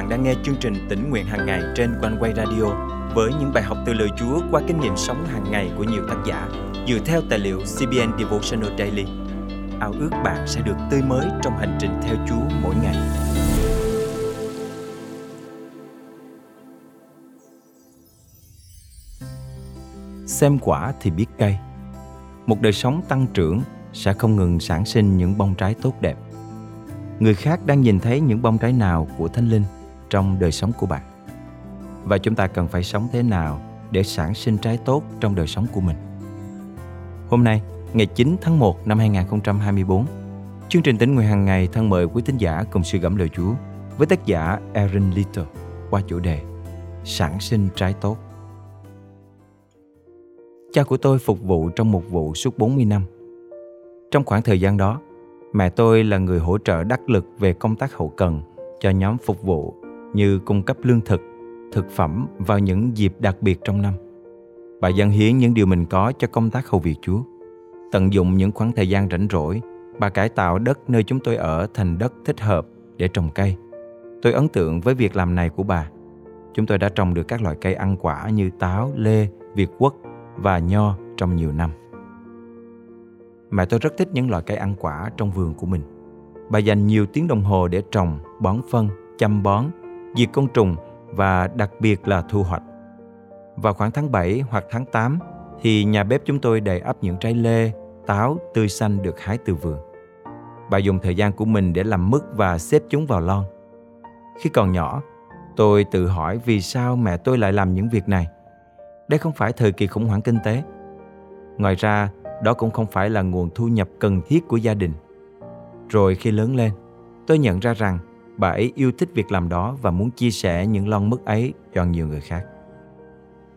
bạn đang nghe chương trình tỉnh nguyện hàng ngày trên quanh quay radio với những bài học từ lời Chúa qua kinh nghiệm sống hàng ngày của nhiều tác giả dựa theo tài liệu CBN Devotional Daily. Ao ước bạn sẽ được tươi mới trong hành trình theo Chúa mỗi ngày. Xem quả thì biết cây. Một đời sống tăng trưởng sẽ không ngừng sản sinh những bông trái tốt đẹp. Người khác đang nhìn thấy những bông trái nào của Thánh Linh trong đời sống của bạn? và chúng ta cần phải sống thế nào để sản sinh trái tốt trong đời sống của mình. Hôm nay, ngày 9 tháng 1 năm 2024, chương trình tính nguyện hàng ngày thân mời quý tín giả cùng suy gẫm lời Chúa với tác giả Aaron Little qua chủ đề Sản sinh trái tốt. Cha của tôi phục vụ trong một vụ suốt 40 năm. Trong khoảng thời gian đó, mẹ tôi là người hỗ trợ đắc lực về công tác hậu cần cho nhóm phục vụ như cung cấp lương thực, thực phẩm vào những dịp đặc biệt trong năm. Bà dâng hiến những điều mình có cho công tác hầu việc Chúa. Tận dụng những khoảng thời gian rảnh rỗi, bà cải tạo đất nơi chúng tôi ở thành đất thích hợp để trồng cây. Tôi ấn tượng với việc làm này của bà. Chúng tôi đã trồng được các loại cây ăn quả như táo, lê, việt quất và nho trong nhiều năm. Mẹ tôi rất thích những loại cây ăn quả trong vườn của mình. Bà dành nhiều tiếng đồng hồ để trồng, bón phân, chăm bón, diệt côn trùng và đặc biệt là thu hoạch. Vào khoảng tháng 7 hoặc tháng 8 thì nhà bếp chúng tôi đầy ắp những trái lê, táo tươi xanh được hái từ vườn. Bà dùng thời gian của mình để làm mứt và xếp chúng vào lon. Khi còn nhỏ, tôi tự hỏi vì sao mẹ tôi lại làm những việc này. Đây không phải thời kỳ khủng hoảng kinh tế. Ngoài ra, đó cũng không phải là nguồn thu nhập cần thiết của gia đình. Rồi khi lớn lên, tôi nhận ra rằng bà ấy yêu thích việc làm đó và muốn chia sẻ những lon mức ấy cho nhiều người khác.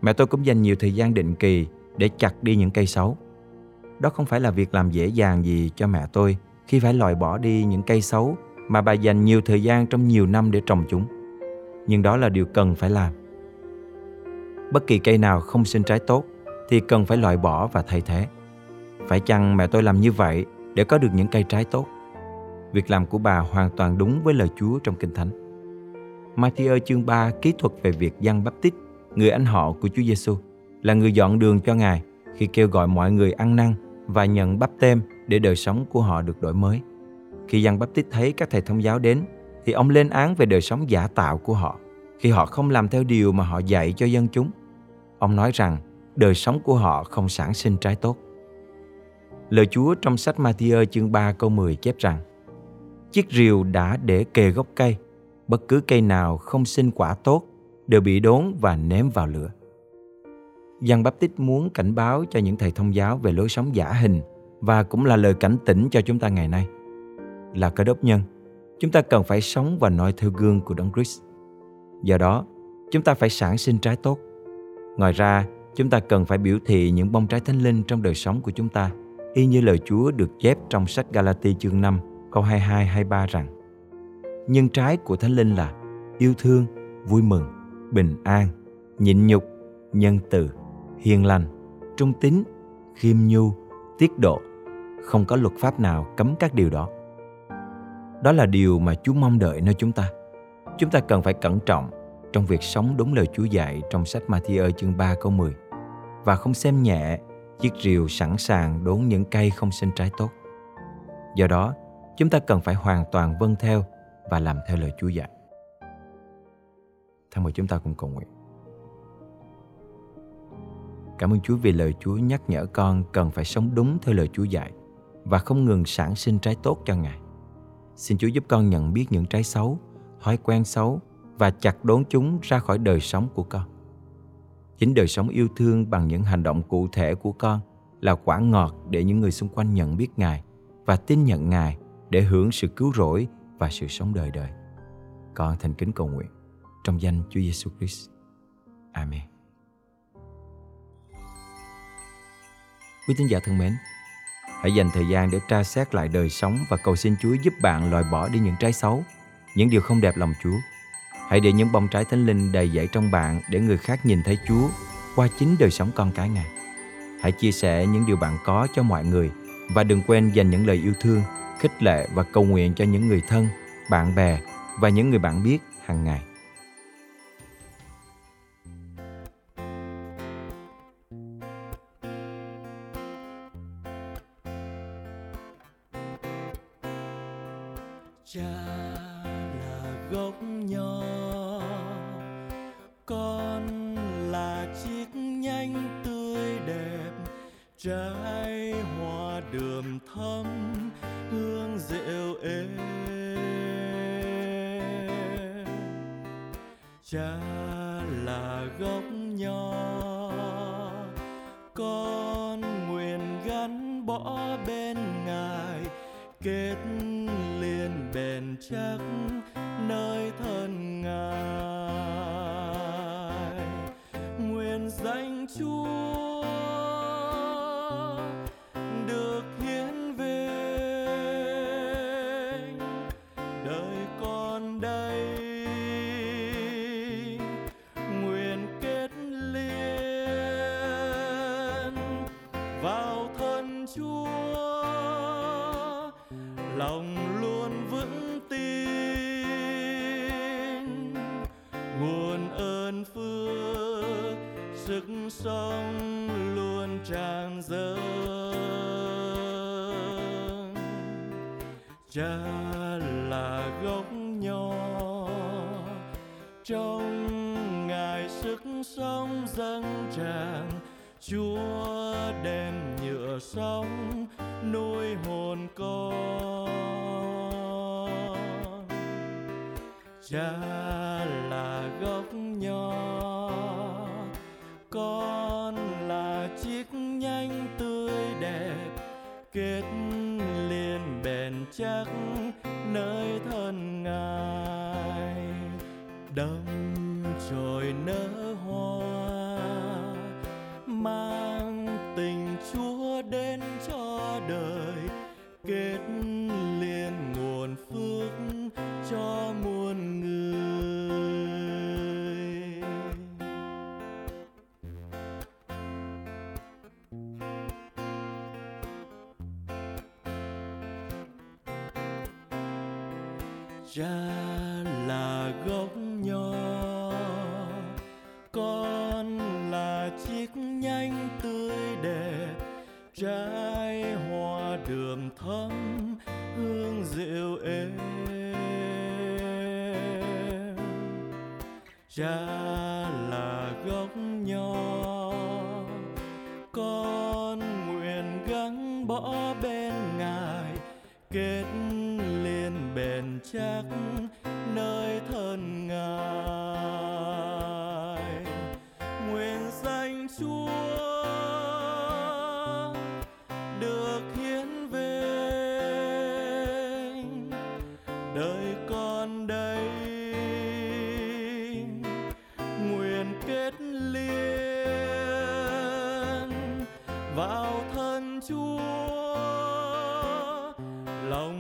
Mẹ tôi cũng dành nhiều thời gian định kỳ để chặt đi những cây xấu. Đó không phải là việc làm dễ dàng gì cho mẹ tôi khi phải loại bỏ đi những cây xấu mà bà dành nhiều thời gian trong nhiều năm để trồng chúng. Nhưng đó là điều cần phải làm. Bất kỳ cây nào không sinh trái tốt thì cần phải loại bỏ và thay thế. Phải chăng mẹ tôi làm như vậy để có được những cây trái tốt? Việc làm của bà hoàn toàn đúng với lời Chúa trong Kinh Thánh. Matthew chương 3 kỹ thuật về việc Giăng Báp Tít, người anh họ của Chúa Giêsu, là người dọn đường cho Ngài khi kêu gọi mọi người ăn năn và nhận bắp tem để đời sống của họ được đổi mới. Khi Giăng Báp Tít thấy các thầy thông giáo đến, thì ông lên án về đời sống giả tạo của họ khi họ không làm theo điều mà họ dạy cho dân chúng. Ông nói rằng đời sống của họ không sản sinh trái tốt. Lời Chúa trong sách Matthew chương 3 câu 10 chép rằng Chiếc rìu đã để kề gốc cây, bất cứ cây nào không sinh quả tốt đều bị đốn và ném vào lửa. Giăng Báp muốn cảnh báo cho những thầy thông giáo về lối sống giả hình và cũng là lời cảnh tỉnh cho chúng ta ngày nay. Là cơ đốc nhân, chúng ta cần phải sống và noi theo gương của Đấng Christ. Do đó, chúng ta phải sản sinh trái tốt. Ngoài ra, chúng ta cần phải biểu thị những bông trái thánh linh trong đời sống của chúng ta, y như lời Chúa được chép trong sách Galati chương 5 câu 22 23 rằng Nhân trái của Thánh Linh là yêu thương, vui mừng, bình an, nhịn nhục, nhân từ, hiền lành, trung tín, khiêm nhu, tiết độ. Không có luật pháp nào cấm các điều đó. Đó là điều mà Chúa mong đợi nơi chúng ta. Chúng ta cần phải cẩn trọng trong việc sống đúng lời Chúa dạy trong sách Matthew chương 3 câu 10 và không xem nhẹ chiếc rìu sẵn sàng đốn những cây không sinh trái tốt. Do đó, chúng ta cần phải hoàn toàn vâng theo và làm theo lời Chúa dạy. Thân mời chúng ta cùng cầu nguyện. Cảm ơn Chúa vì lời Chúa nhắc nhở con cần phải sống đúng theo lời Chúa dạy và không ngừng sản sinh trái tốt cho Ngài. Xin Chúa giúp con nhận biết những trái xấu, thói quen xấu và chặt đốn chúng ra khỏi đời sống của con. Chính đời sống yêu thương bằng những hành động cụ thể của con là quả ngọt để những người xung quanh nhận biết Ngài và tin nhận Ngài để hưởng sự cứu rỗi và sự sống đời đời. Con thành kính cầu nguyện trong danh Chúa Giêsu Christ. Amen. Quý tín giả thân mến, hãy dành thời gian để tra xét lại đời sống và cầu xin Chúa giúp bạn loại bỏ đi những trái xấu, những điều không đẹp lòng Chúa. Hãy để những bông trái thánh linh đầy dẫy trong bạn để người khác nhìn thấy Chúa qua chính đời sống con cái Ngài. Hãy chia sẻ những điều bạn có cho mọi người và đừng quên dành những lời yêu thương khích lệ và cầu nguyện cho những người thân, bạn bè và những người bạn biết hàng ngày. Cha là gốc nho, con là chiếc nhanh tươi đẹp, trái hoa đường thơm. Cha là gốc nho con nguyện gắn bó bên ngài kết liền bền chắc sống luôn tràn dâng. Cha là gốc nho, trong ngài sức sống dâng tràn. Chúa đem nhựa sống, nuôi hồn con. Cha là gốc nho con kết liền bền chắc nơi thân ngài. Đâm chồi nở hoa. Cha là gốc nho, con là chiếc nhánh tươi đẹp, trái hoa đường thắm hương rượu êm cha là gốc nho, con nguyện gắng bỏ bê. Chắc nơi thân ngài. Nguyện danh chúa được hiến vinh đời con đây, nguyện kết liên vào thân chúa. Lòng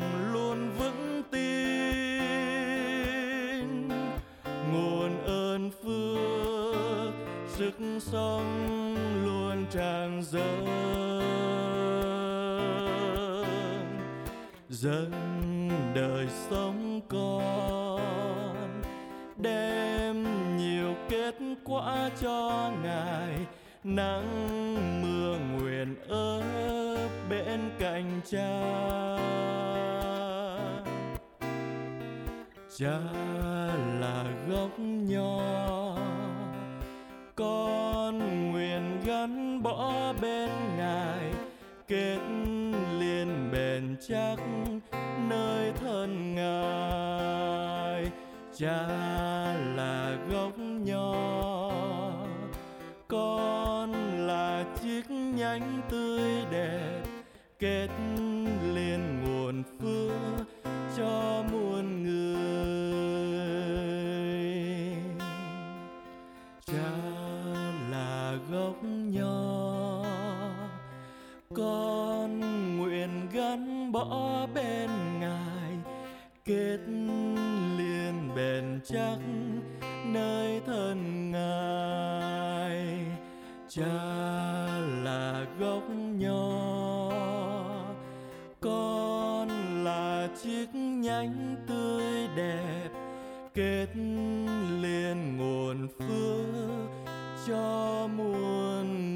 sức sống luôn tràn dâng. Dâng đời sống con đem nhiều kết quả cho ngài. Nắng mưa nguyện ớp bên cạnh cha. Cha là gốc nho con nguyện gắn bỏ bên ngài, kết liên bền chắc nơi thân ngài. Cha là gốc nho, con là chiếc nhánh tươi đẹp, kết bỏ bên ngài, kết liên bền chắc nơi thân ngài. Cha là gốc nho, con là chiếc nhánh tươi đẹp. Kết liên nguồn phước cho muôn